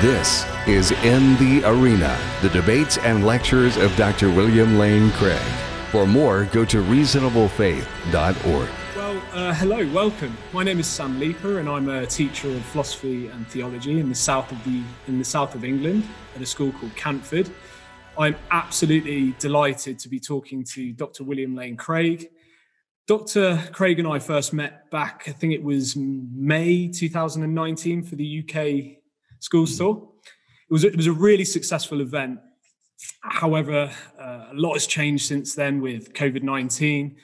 This is In the Arena, the debates and lectures of Dr. William Lane Craig. For more, go to reasonablefaith.org. Well, uh, hello, welcome. My name is Sam Leeper, and I'm a teacher of philosophy and theology in the south of the in the south of England at a school called Canford. I'm absolutely delighted to be talking to Dr. William Lane Craig. Dr. Craig and I first met back, I think it was May 2019 for the UK Schools Tour. It was, it was a really successful event. However, uh, a lot has changed since then with COVID 19.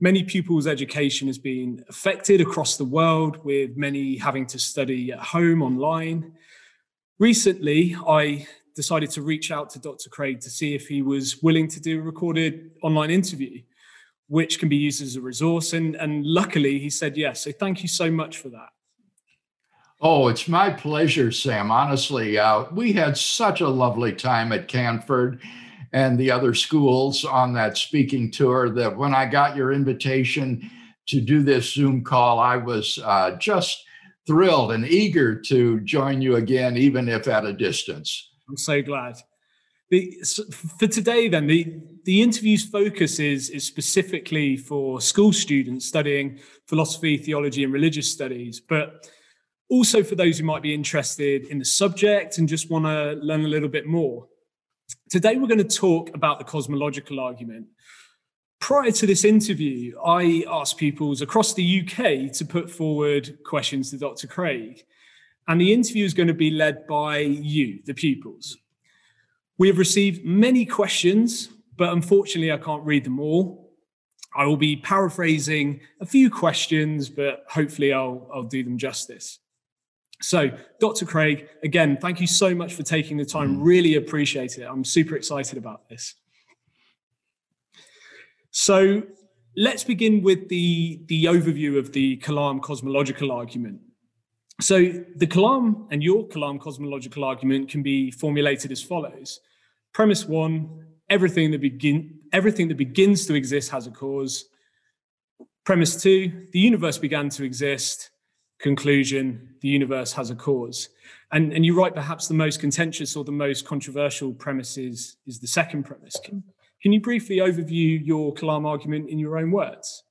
Many pupils' education has been affected across the world, with many having to study at home online. Recently, I decided to reach out to Dr. Craig to see if he was willing to do a recorded online interview, which can be used as a resource. And, and luckily, he said yes. So thank you so much for that. Oh, it's my pleasure, Sam. Honestly, uh, we had such a lovely time at Canford and the other schools on that speaking tour that when I got your invitation to do this Zoom call, I was uh, just thrilled and eager to join you again, even if at a distance. I'm so glad. The, for today, then, the, the interview's focus is, is specifically for school students studying philosophy, theology, and religious studies. But also for those who might be interested in the subject and just want to learn a little bit more. Today, we're going to talk about the cosmological argument. Prior to this interview, I asked pupils across the UK to put forward questions to Dr. Craig, and the interview is going to be led by you, the pupils. We have received many questions, but unfortunately, I can't read them all. I will be paraphrasing a few questions, but hopefully, I'll, I'll do them justice. So, Dr. Craig, again, thank you so much for taking the time. Really appreciate it. I'm super excited about this. So, let's begin with the, the overview of the Kalam cosmological argument. So, the Kalam and your Kalam cosmological argument can be formulated as follows. Premise one everything that, begin, everything that begins to exist has a cause. Premise two the universe began to exist conclusion the universe has a cause. And, and you write perhaps the most contentious or the most controversial premises is the second premise. Can, can you briefly overview your Kalam argument in your own words?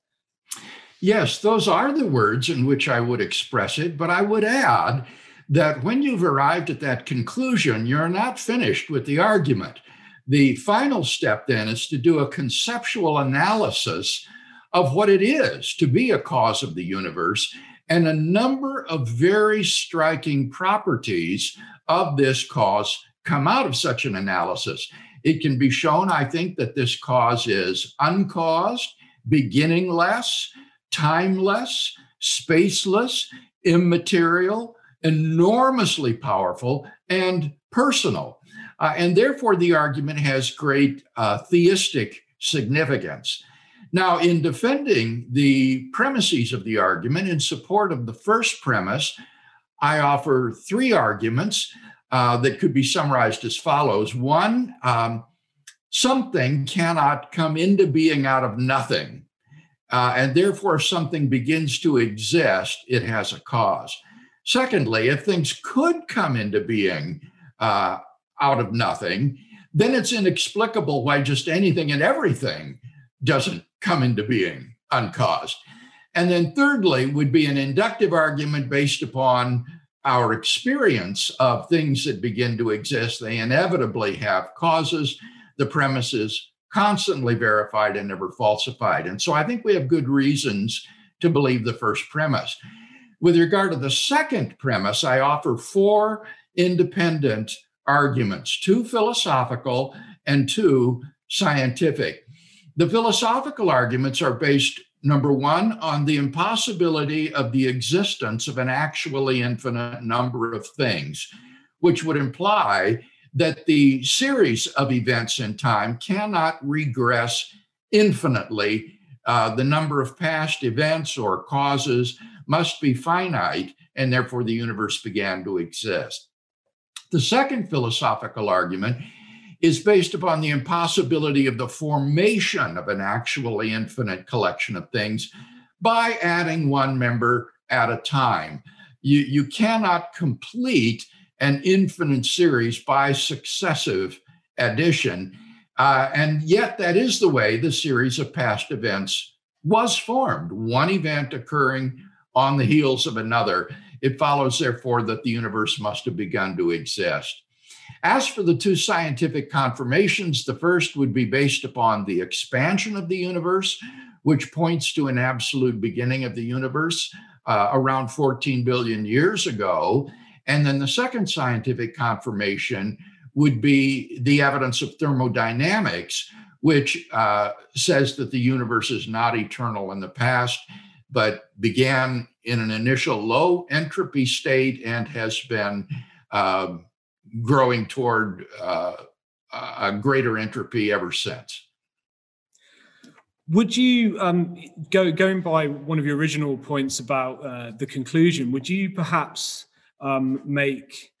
Yes, those are the words in which I would express it, but I would add that when you've arrived at that conclusion, you're not finished with the argument. The final step then is to do a conceptual analysis of what it is to be a cause of the universe and a number of very striking properties of this cause come out of such an analysis. It can be shown, I think, that this cause is uncaused, beginningless, timeless, spaceless, immaterial, enormously powerful, and personal. Uh, and therefore, the argument has great uh, theistic significance. Now, in defending the premises of the argument in support of the first premise, I offer three arguments uh, that could be summarized as follows. One, um, something cannot come into being out of nothing. Uh, and therefore, if something begins to exist, it has a cause. Secondly, if things could come into being uh, out of nothing, then it's inexplicable why just anything and everything doesn't come into being uncaused. And then, thirdly, would be an inductive argument based upon our experience of things that begin to exist. They inevitably have causes. The premise is constantly verified and never falsified. And so I think we have good reasons to believe the first premise. With regard to the second premise, I offer four independent arguments two philosophical and two scientific. The philosophical arguments are based, number one, on the impossibility of the existence of an actually infinite number of things, which would imply that the series of events in time cannot regress infinitely. Uh, the number of past events or causes must be finite, and therefore the universe began to exist. The second philosophical argument is based upon the impossibility of the formation of an actually infinite collection of things by adding one member at a time. You, you cannot complete an infinite series by successive addition. Uh, and yet, that is the way the series of past events was formed, one event occurring on the heels of another. It follows, therefore, that the universe must have begun to exist. As for the two scientific confirmations, the first would be based upon the expansion of the universe, which points to an absolute beginning of the universe uh, around 14 billion years ago. And then the second scientific confirmation would be the evidence of thermodynamics, which uh, says that the universe is not eternal in the past, but began in an initial low entropy state and has been uh, growing toward uh, a greater entropy ever since. Would you um, go going by one of your original points about uh, the conclusion? Would you perhaps um, make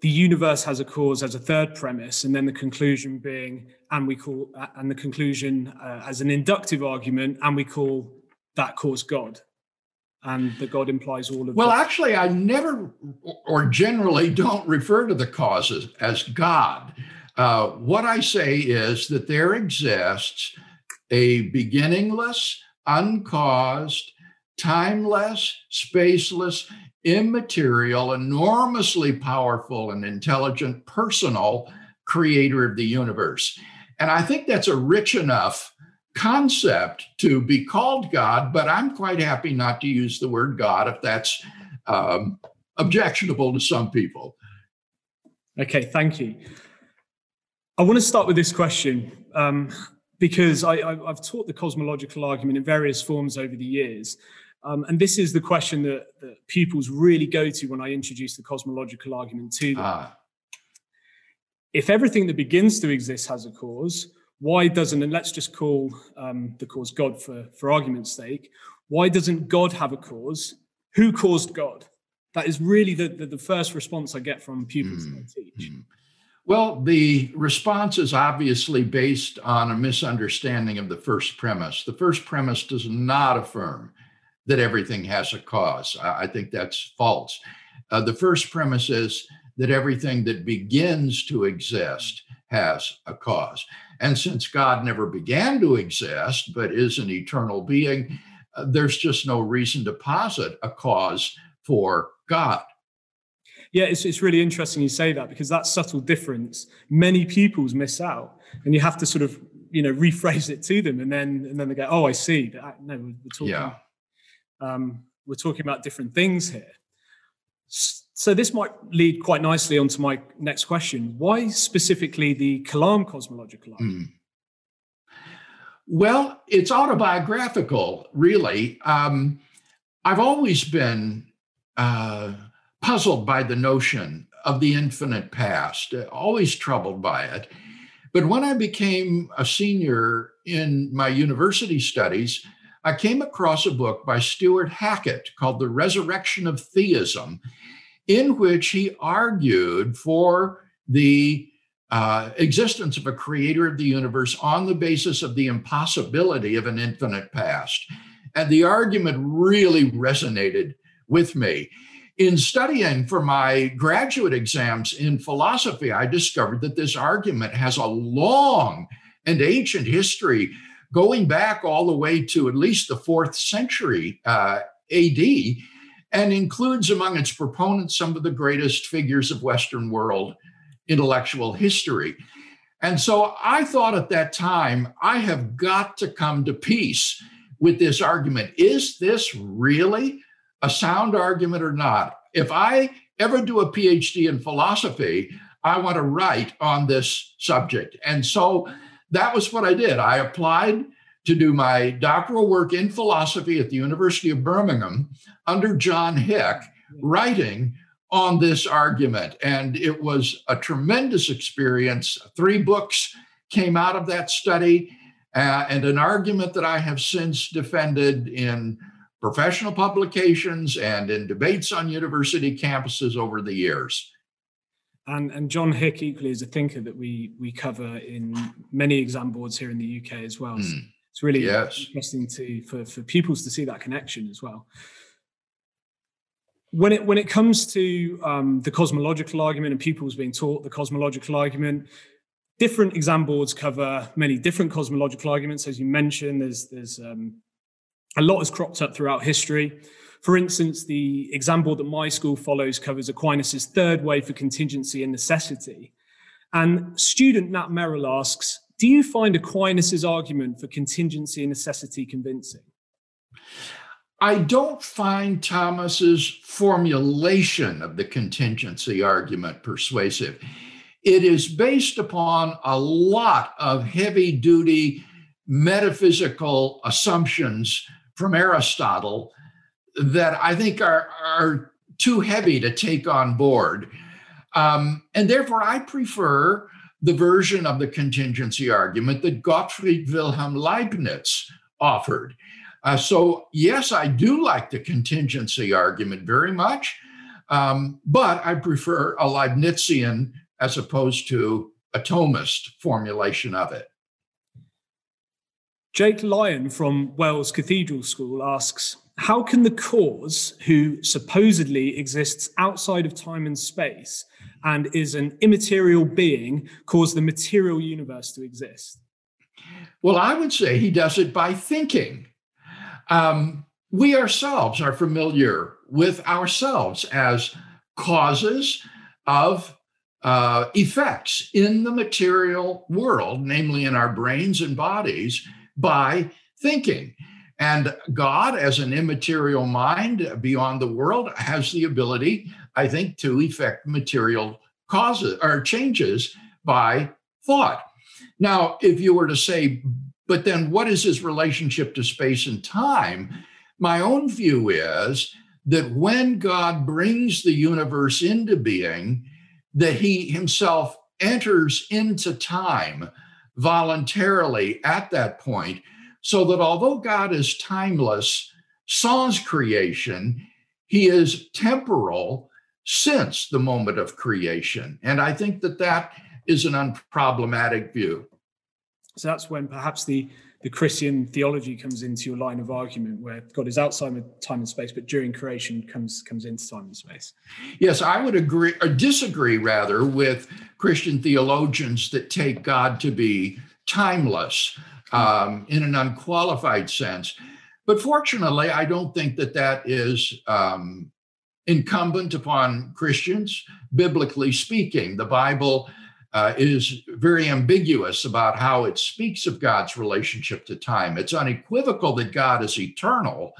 the universe has a cause as a third premise, and then the conclusion being, and we call, uh, and the conclusion uh, as an inductive argument, and we call that cause God, and that God implies all of. Well, actually, I never, or generally, don't refer to the causes as God. Uh, what I say is that there exists a beginningless, uncaused, timeless, spaceless, immaterial, enormously powerful and intelligent, personal creator of the universe. And I think that's a rich enough concept to be called God, but I'm quite happy not to use the word God if that's um, objectionable to some people. Okay, thank you. I want to start with this question. Um, because I, have taught the cosmological argument in various forms over the years. Um, and this is the question that, that, pupils really go to when I introduce the cosmological argument to them. Ah. If everything that begins to exist has a cause, why doesn't, and let's just call um, the cause God for, for argument's sake, why doesn't God have a cause? Who caused God? That is really the, the, the first response I get from pupils mm, that I teach. Mm. Well, the response is obviously based on a misunderstanding of the first premise. The first premise does not affirm that everything has a cause. I think that's false. Uh, the first premise is that everything that begins to exist has a cause. And since God never began to exist, but is an eternal being, uh, there's just no reason to posit a cause for God. Yeah, it's, it's really interesting you say that because that subtle difference, many pupils miss out. And you have to sort of, you know, rephrase it to them. And then and then they go, oh, I see. That, no, we're, talking, yeah. um, we're talking about different things here. So this might lead quite nicely onto my next question. Why specifically the Kalam cosmological? Mm. Well, it's autobiographical, really. Um, I've always been uh, puzzled by the notion of the infinite past, always troubled by it. But when I became a senior in my university studies, I came across a book by Stuart Hackett called The Resurrection of Theism, in which he argued for the uh, existence of a creator of the universe on the basis of the impossibility of an infinite past. And the argument really resonated with me in studying for my graduate exams in philosophy, I discovered that this argument has a long and ancient history going back all the way to at least the fourth century uh, AD and includes among its proponents some of the greatest figures of Western world intellectual history. And so I thought at that time, I have got to come to peace with this argument. Is this really a sound argument or not. If I ever do a PhD in philosophy, I want to write on this subject. And so that was what I did. I applied to do my doctoral work in philosophy at the University of Birmingham under John Hick, writing on this argument. And it was a tremendous experience. Three books came out of that study, uh, and an argument that I have since defended in professional publications and in debates on university campuses over the years. And, and John Hick equally is a thinker that we we cover in many exam boards here in the UK as well. Mm. It's really yes. interesting to for, for pupils to see that connection as well. when it when it comes to um, the cosmological argument and pupils being taught the cosmological argument, different exam boards cover many different cosmological arguments. As you mentioned, there's there's um, a lot has cropped up throughout history. For instance, the exam board that my school follows covers Aquinas' third way for contingency and necessity. And student Nat Merrill asks, do you find Aquinas' argument for contingency and necessity convincing? I don't find Thomas's formulation of the contingency argument persuasive. It is based upon a lot of heavy duty metaphysical assumptions from Aristotle that I think are, are too heavy to take on board. Um, and therefore, I prefer the version of the contingency argument that Gottfried Wilhelm Leibniz offered. Uh, so, yes, I do like the contingency argument very much, um, but I prefer a Leibnizian as opposed to a Thomist formulation of it. Jake Lyon from Wells Cathedral School asks How can the cause, who supposedly exists outside of time and space and is an immaterial being, cause the material universe to exist? Well, I would say he does it by thinking. Um, we ourselves are familiar with ourselves as causes of uh, effects in the material world, namely in our brains and bodies, by thinking. And God, as an immaterial mind beyond the world, has the ability, I think, to effect material causes or changes by thought. Now, if you were to say, but then what is his relationship to space and time? My own view is that when God brings the universe into being, that he himself enters into time voluntarily at that point, so that although God is timeless, sans creation, he is temporal since the moment of creation. And I think that that is an unproblematic view. So that's when perhaps the the Christian theology comes into your line of argument, where God is outside of time and space, but during creation comes comes into time and space. Yes, I would agree or disagree rather with Christian theologians that take God to be timeless um, in an unqualified sense. But fortunately, I don't think that that is um, incumbent upon Christians, biblically speaking. The Bible uh, is very ambiguous about how it speaks of God's relationship to time. It's unequivocal that God is eternal,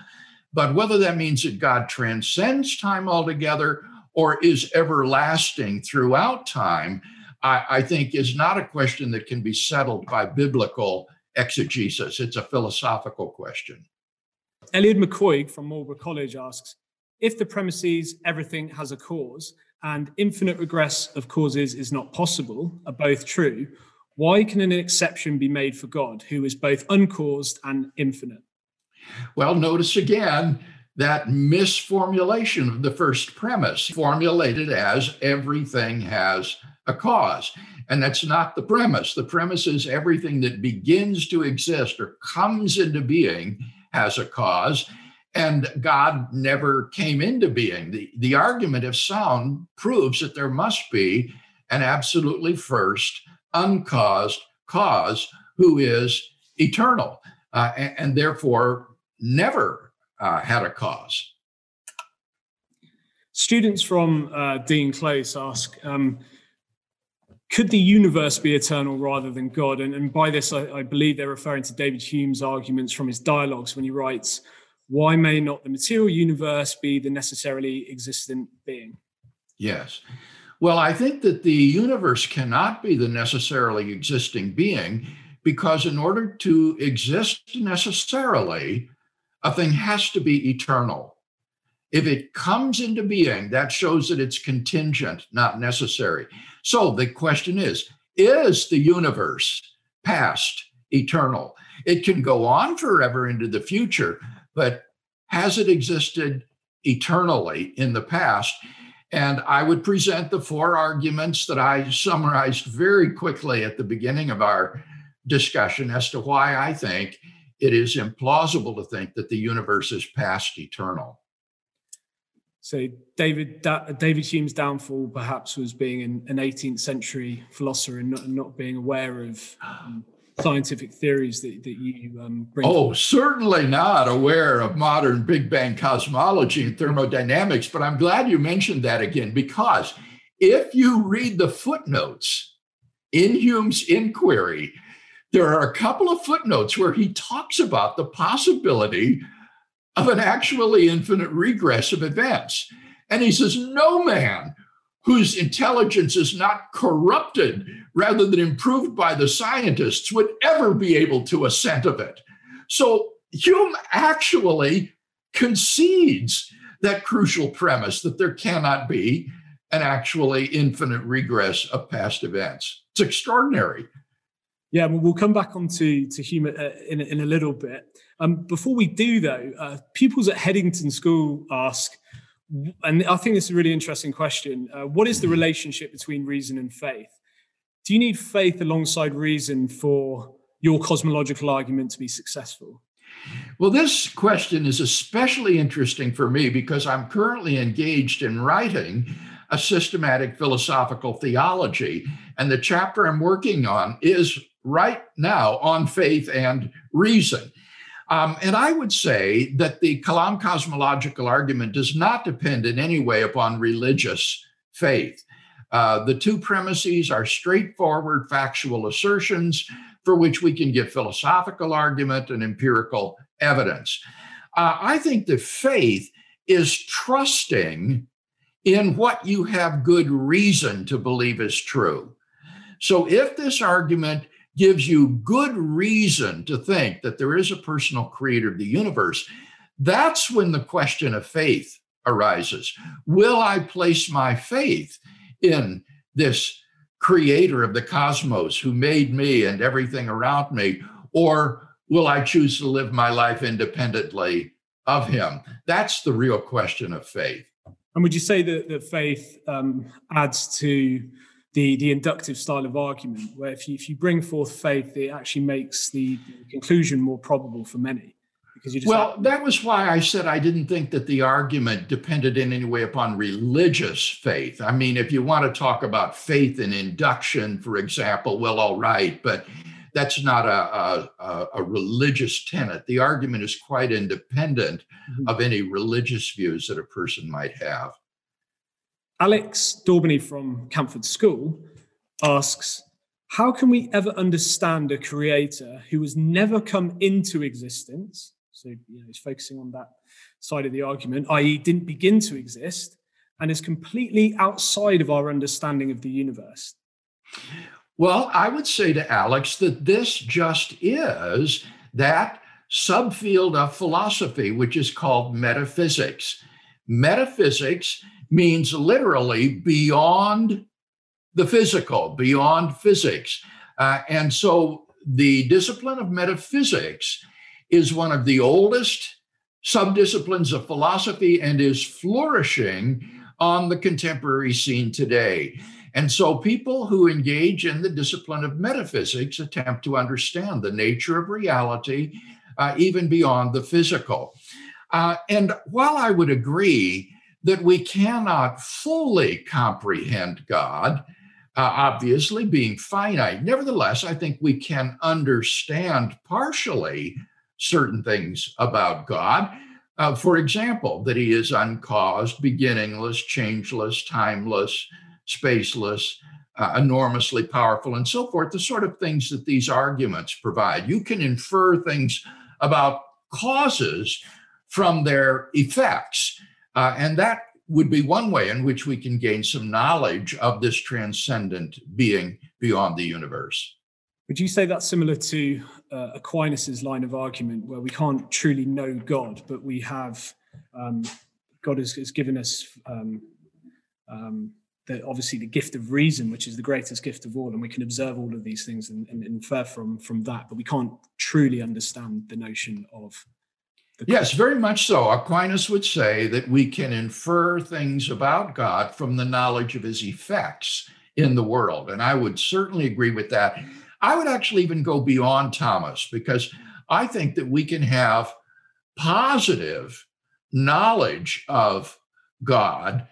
but whether that means that God transcends time altogether or is everlasting throughout time, I, I think is not a question that can be settled by biblical exegesis. It's a philosophical question. Elliot McCoy from Marlborough College asks If the premises everything has a cause, and infinite regress of causes is not possible are both true, why can an exception be made for God, who is both uncaused and infinite? Well, notice again that misformulation of the first premise, formulated as everything has a cause. And that's not the premise. The premise is everything that begins to exist or comes into being has a cause and God never came into being. The, the argument, if sound, proves that there must be an absolutely first, uncaused cause who is eternal uh, and, and, therefore never uh, had a cause. Students from uh, Dean Close ask, um, could the universe be eternal rather than God? And, and by this, I, I, believe they're referring to David Hume's arguments from his dialogues when he writes, why may not the material universe be the necessarily existent being? Yes. Well, I think that the universe cannot be the necessarily existing being because, in order to exist necessarily, a thing has to be eternal. If it comes into being, that shows that it's contingent, not necessary. So the question is Is the universe past eternal? It can go on forever into the future, but has it existed eternally in the past? And I would present the four arguments that I summarized very quickly at the beginning of our discussion as to why I think it is implausible to think that the universe is past eternal. So David da- David Hume's downfall perhaps was being an, an 18th century philosopher and not, not being aware of um, scientific theories that, that you um, bring. Oh, forward. certainly not aware of modern Big Bang cosmology and thermodynamics. But I'm glad you mentioned that again because if you read the footnotes in Hume's inquiry, there are a couple of footnotes where he talks about the possibility of an actually infinite regress of events. And he says, no man whose intelligence is not corrupted rather than improved by the scientists would ever be able to assent of it. So Hume actually concedes that crucial premise that there cannot be an actually infinite regress of past events. It's extraordinary. Yeah, we'll come back on to, Hume uh, in, in a little bit. Um, before we do, though, uh, pupils at Headington School ask, and I think it's a really interesting question uh, what is the relationship between reason and faith? Do you need faith alongside reason for your cosmological argument to be successful? Well, this question is especially interesting for me because I'm currently engaged in writing a systematic philosophical theology. And the chapter I'm working on is right now on faith and reason. Um, and I would say that the Kalam cosmological argument does not depend in any way upon religious faith. Uh, the two premises are straightforward factual assertions for which we can give philosophical argument and empirical evidence. Uh, I think that faith is trusting in what you have good reason to believe is true. So if this argument gives you good reason to think that there is a personal creator of the universe, that's when the question of faith arises. Will I place my faith in this creator of the cosmos who made me and everything around me? Or will I choose to live my life independently of him? That's the real question of faith. And would you say that, that faith um, adds to the the inductive style of argument, where if you, if you bring forth faith, it actually makes the conclusion more probable for many. Because you just well, have- that was why I said I didn't think that the argument depended in any way upon religious faith. I mean, if you want to talk about faith and induction, for example, well, all right, but that's not a, a, a religious tenet. The argument is quite independent mm-hmm. of any religious views that a person might have. Alex Daubeny from Canford School asks, how can we ever understand a creator who has never come into existence? So, you know, he's focusing on that side of the argument, i.e., didn't begin to exist and is completely outside of our understanding of the universe. Well, I would say to Alex that this just is that subfield of philosophy, which is called metaphysics. Metaphysics means literally beyond the physical, beyond physics. Uh, and so the discipline of metaphysics is one of the oldest subdisciplines of philosophy and is flourishing on the contemporary scene today. And so people who engage in the discipline of metaphysics attempt to understand the nature of reality, uh, even beyond the physical. Uh, and while I would agree that we cannot fully comprehend God, uh, obviously being finite. Nevertheless, I think we can understand partially certain things about God. Uh, for example, that he is uncaused, beginningless, changeless, timeless, spaceless, uh, enormously powerful, and so forth, the sort of things that these arguments provide. You can infer things about causes from their effects. Uh, and that would be one way in which we can gain some knowledge of this transcendent being beyond the universe. Would you say that's similar to uh, Aquinas's line of argument, where we can't truly know God, but we have um, God has, has, given us um, um, the, obviously the gift of reason, which is the greatest gift of all, and we can observe all of these things and, and infer from from that, but we can't truly understand the notion of Yes, very much so. Aquinas would say that we can infer things about God from the knowledge of his effects in the world. And I would certainly agree with that. I would actually even go beyond Thomas because I think that we can have positive knowledge of God.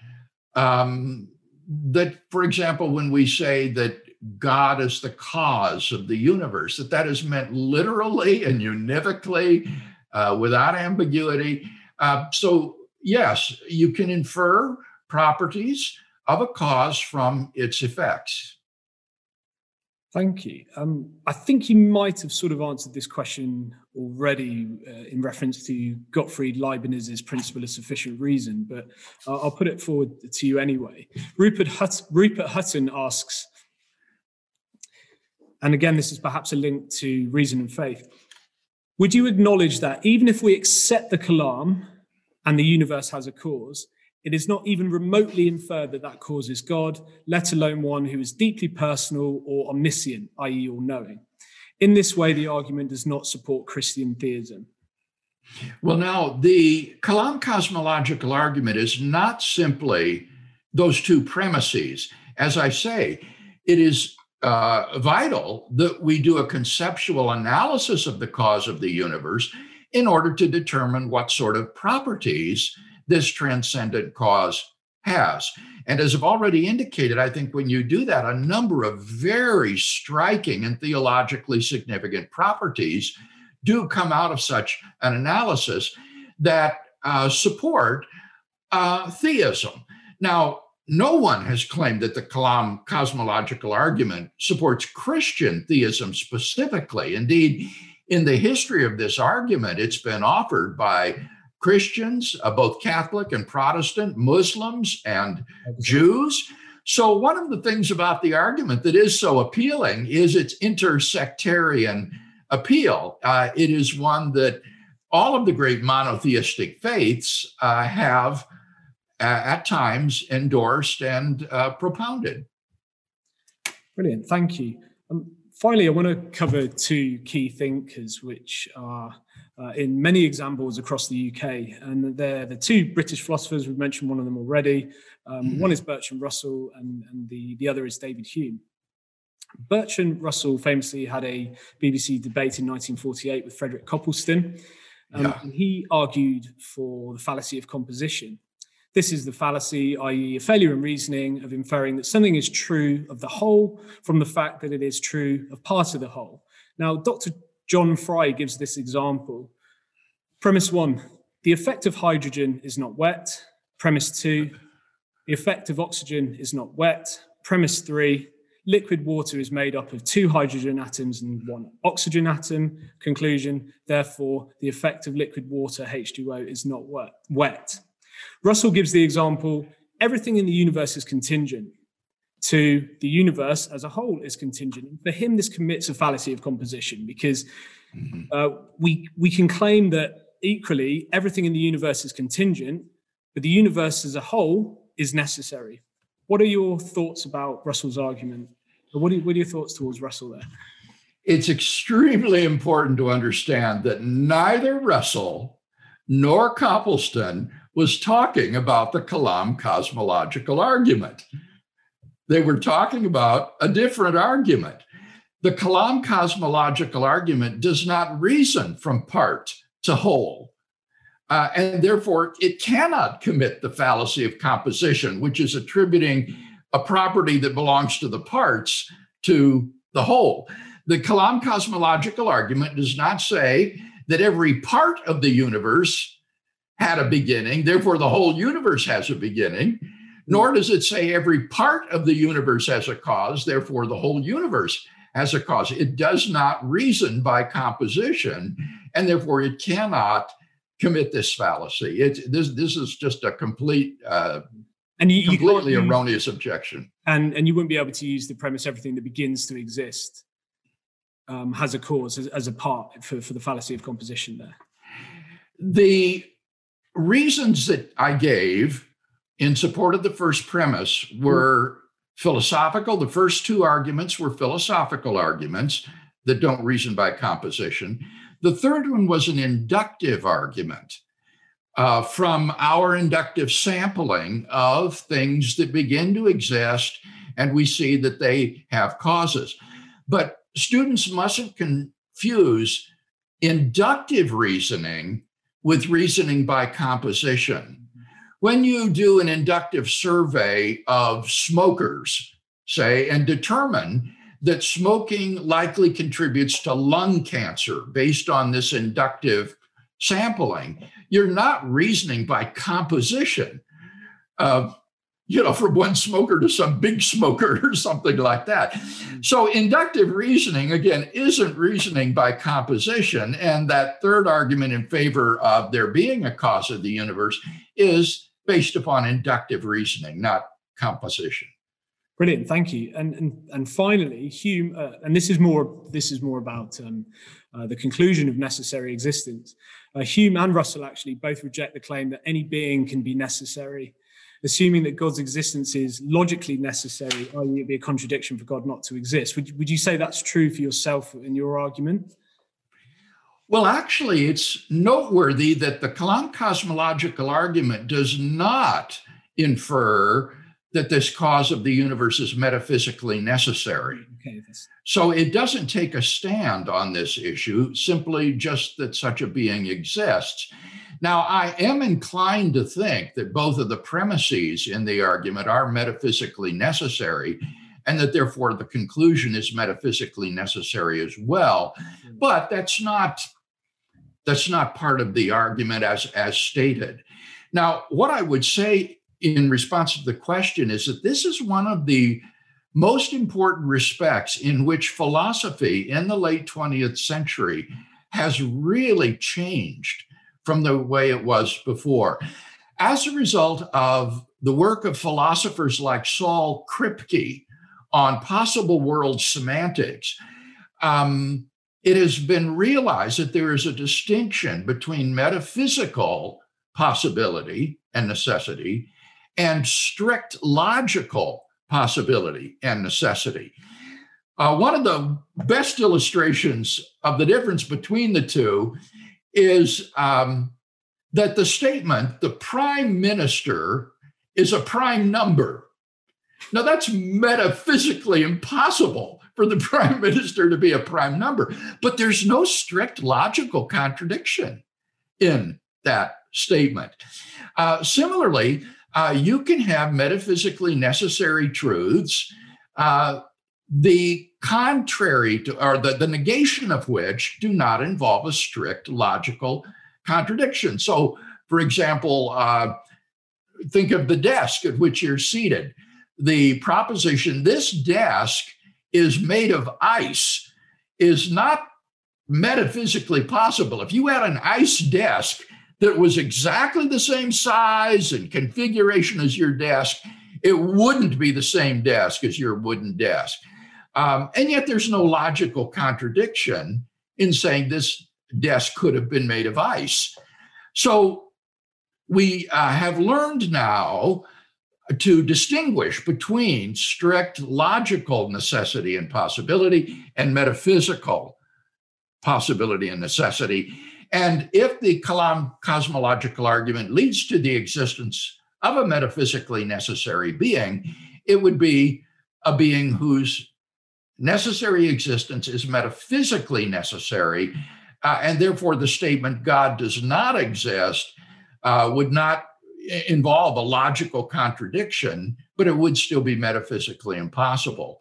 Um, that, for example, when we say that God is the cause of the universe, that that is meant literally and univocally, uh, without ambiguity. Uh, so, yes, you can infer properties of a cause from its effects. Thank you. Um, I think you might have sort of answered this question already uh, in reference to Gottfried Leibniz's principle of sufficient reason, but uh, I'll put it forward to you anyway. Rupert, Rupert Hutton asks, and again, this is perhaps a link to reason and faith. Would you acknowledge that even if we accept the Kalam and the universe has a cause, it is not even remotely inferred that that cause is God, let alone one who is deeply personal or omniscient, i.e., all knowing. In this way, the argument does not support Christian theism. Well, now, the Kalam cosmological argument is not simply those two premises. As I say, it is uh, vital that we do a conceptual analysis of the cause of the universe in order to determine what sort of properties this transcendent cause has. And as I've already indicated, I think when you do that, a number of very striking and theologically significant properties do come out of such an analysis that uh, support uh, theism. Now, no one has claimed that the Kalam cosmological argument supports Christian theism specifically. Indeed, in the history of this argument, it's been offered by Christians, uh, both Catholic and Protestant, Muslims and Jews. So, one of the things about the argument that is so appealing is its intersectarian appeal. Uh, it is one that all of the great monotheistic faiths uh, have at times endorsed and uh, propounded. Brilliant. Thank you. Um, finally, I want to cover two key thinkers, which are uh, in many examples across the UK. And they're the two British philosophers, we've mentioned one of them already. Um, mm-hmm. One is Bertrand Russell, and, and the, the other is David Hume. Bertrand Russell famously had a BBC debate in 1948 with Frederick Copleston. Um, yeah. And he argued for the fallacy of composition. This is the fallacy, i.e., a failure in reasoning of inferring that something is true of the whole from the fact that it is true of part of the whole. Now, Dr. John Fry gives this example. Premise one the effect of hydrogen is not wet. Premise two the effect of oxygen is not wet. Premise three liquid water is made up of two hydrogen atoms and one oxygen atom. Conclusion therefore, the effect of liquid water, H2O, is not wet. Russell gives the example everything in the universe is contingent to the universe as a whole is contingent. For him, this commits a fallacy of composition because mm-hmm. uh, we we can claim that equally everything in the universe is contingent, but the universe as a whole is necessary. What are your thoughts about Russell's argument? What are, what are your thoughts towards Russell there? It's extremely important to understand that neither Russell nor Copleston was talking about the Kalam cosmological argument. They were talking about a different argument. The Kalam cosmological argument does not reason from part to whole. Uh, and therefore, it cannot commit the fallacy of composition, which is attributing a property that belongs to the parts to the whole. The Kalam cosmological argument does not say that every part of the universe had a beginning, therefore, the whole universe has a beginning nor does it say every part of the universe has a cause, therefore the whole universe has a cause. It does not reason by composition, and therefore it cannot commit this fallacy. It, this, this is just a complete, uh, and you, completely you erroneous objection. And, and you wouldn't be able to use the premise everything that begins to exist um, has a cause as, as a part for, for the fallacy of composition there. The reasons that I gave in support of the first premise were philosophical. The first two arguments were philosophical arguments that don't reason by composition. The third one was an inductive argument uh, from our inductive sampling of things that begin to exist, and we see that they have causes. But students mustn't confuse inductive reasoning with reasoning by composition when you do an inductive survey of smokers, say, and determine that smoking likely contributes to lung cancer based on this inductive sampling, you're not reasoning by composition. Uh, you know, from one smoker to some big smoker or something like that. So, inductive reasoning, again, isn't reasoning by composition. And that third argument in favor of there being a cause of the universe is based upon inductive reasoning, not composition. Brilliant, thank you. And and and finally, Hume, uh, and this is more this is more about um, uh, the conclusion of necessary existence. Uh, Hume and Russell actually both reject the claim that any being can be necessary assuming that God's existence is logically necessary, i.e., it'd be a contradiction for God not to exist. Would, would you say that's true for yourself in your argument? Well, actually, it's noteworthy that the Kalam cosmological argument does not infer that this cause of the universe is metaphysically necessary. Okay, so it doesn't take a stand on this issue, simply just that such a being exists. Now, I am inclined to think that both of the premises in the argument are metaphysically necessary and that therefore the conclusion is metaphysically necessary as well. Mm-hmm. But that's not that's not part of the argument as as stated. Now, what I would say in response to the question is that this is one of the most important respects in which philosophy in the late 20th century has really changed from the way it was before. As a result of the work of philosophers like Saul Kripke on possible world semantics, um, it has been realized that there is a distinction between metaphysical possibility and necessity and strict logical possibility and necessity. Uh, one of the best illustrations of the difference between the two is um, that the statement, the prime minister is a prime number. Now, that's metaphysically impossible for the prime minister to be a prime number, but there's no strict logical contradiction in that statement. Uh, similarly, uh, you can have metaphysically necessary truths, uh, the contrary to, or the, the negation of which do not involve a strict logical contradiction. So, for example, uh, think of the desk at which you're seated. The proposition, this desk is made of ice, is not metaphysically possible. If you had an ice desk that was exactly the same size and configuration as your desk, it wouldn't be the same desk as your wooden desk. Um, and yet there's no logical contradiction in saying this desk could have been made of ice. So we uh, have learned now to distinguish between strict logical necessity and possibility and metaphysical possibility and necessity. And if the Kalam cosmological argument leads to the existence of a metaphysically necessary being, it would be a being whose necessary existence is metaphysically necessary, uh, and therefore the statement God does not exist uh, would not involve a logical contradiction, but it would still be metaphysically impossible.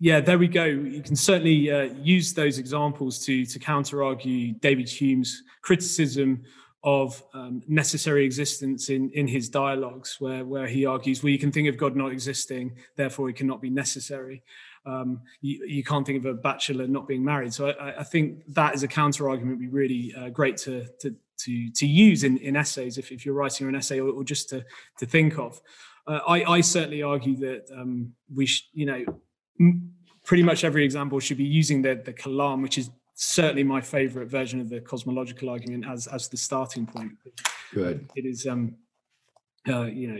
Yeah, there we go. You can certainly uh, use those examples to to counter argue David Hume's criticism of um, necessary existence in in his dialogues, where where he argues, well, you can think of God not existing, therefore it cannot be necessary um, you, you, can't think of a bachelor not being married. So I, I think that is a counter argument. Be really uh, great to, to to to use in, in essays if, if you're writing an essay or, or just to to think of. Uh, I, I certainly argue that um, we should, you know, m- pretty much every example should be using the the kalam, which is certainly my favorite version of the cosmological argument as as the starting point. Good. It is um, uh, you know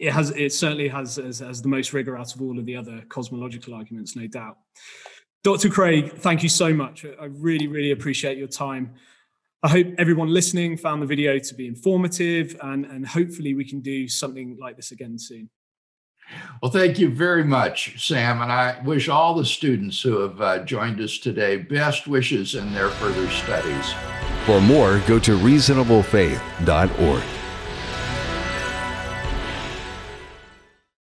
it has it certainly has as, as the most rigor out of all of the other cosmological arguments, no doubt. Dr. Craig, thank you so much. I really, really appreciate your time. I hope everyone listening found the video to be informative and, and hopefully we can do something like this again soon. Well, thank you very much, Sam. And I wish all the students who have uh, joined us today best wishes in their further studies. For more, go to reasonablefaith.org.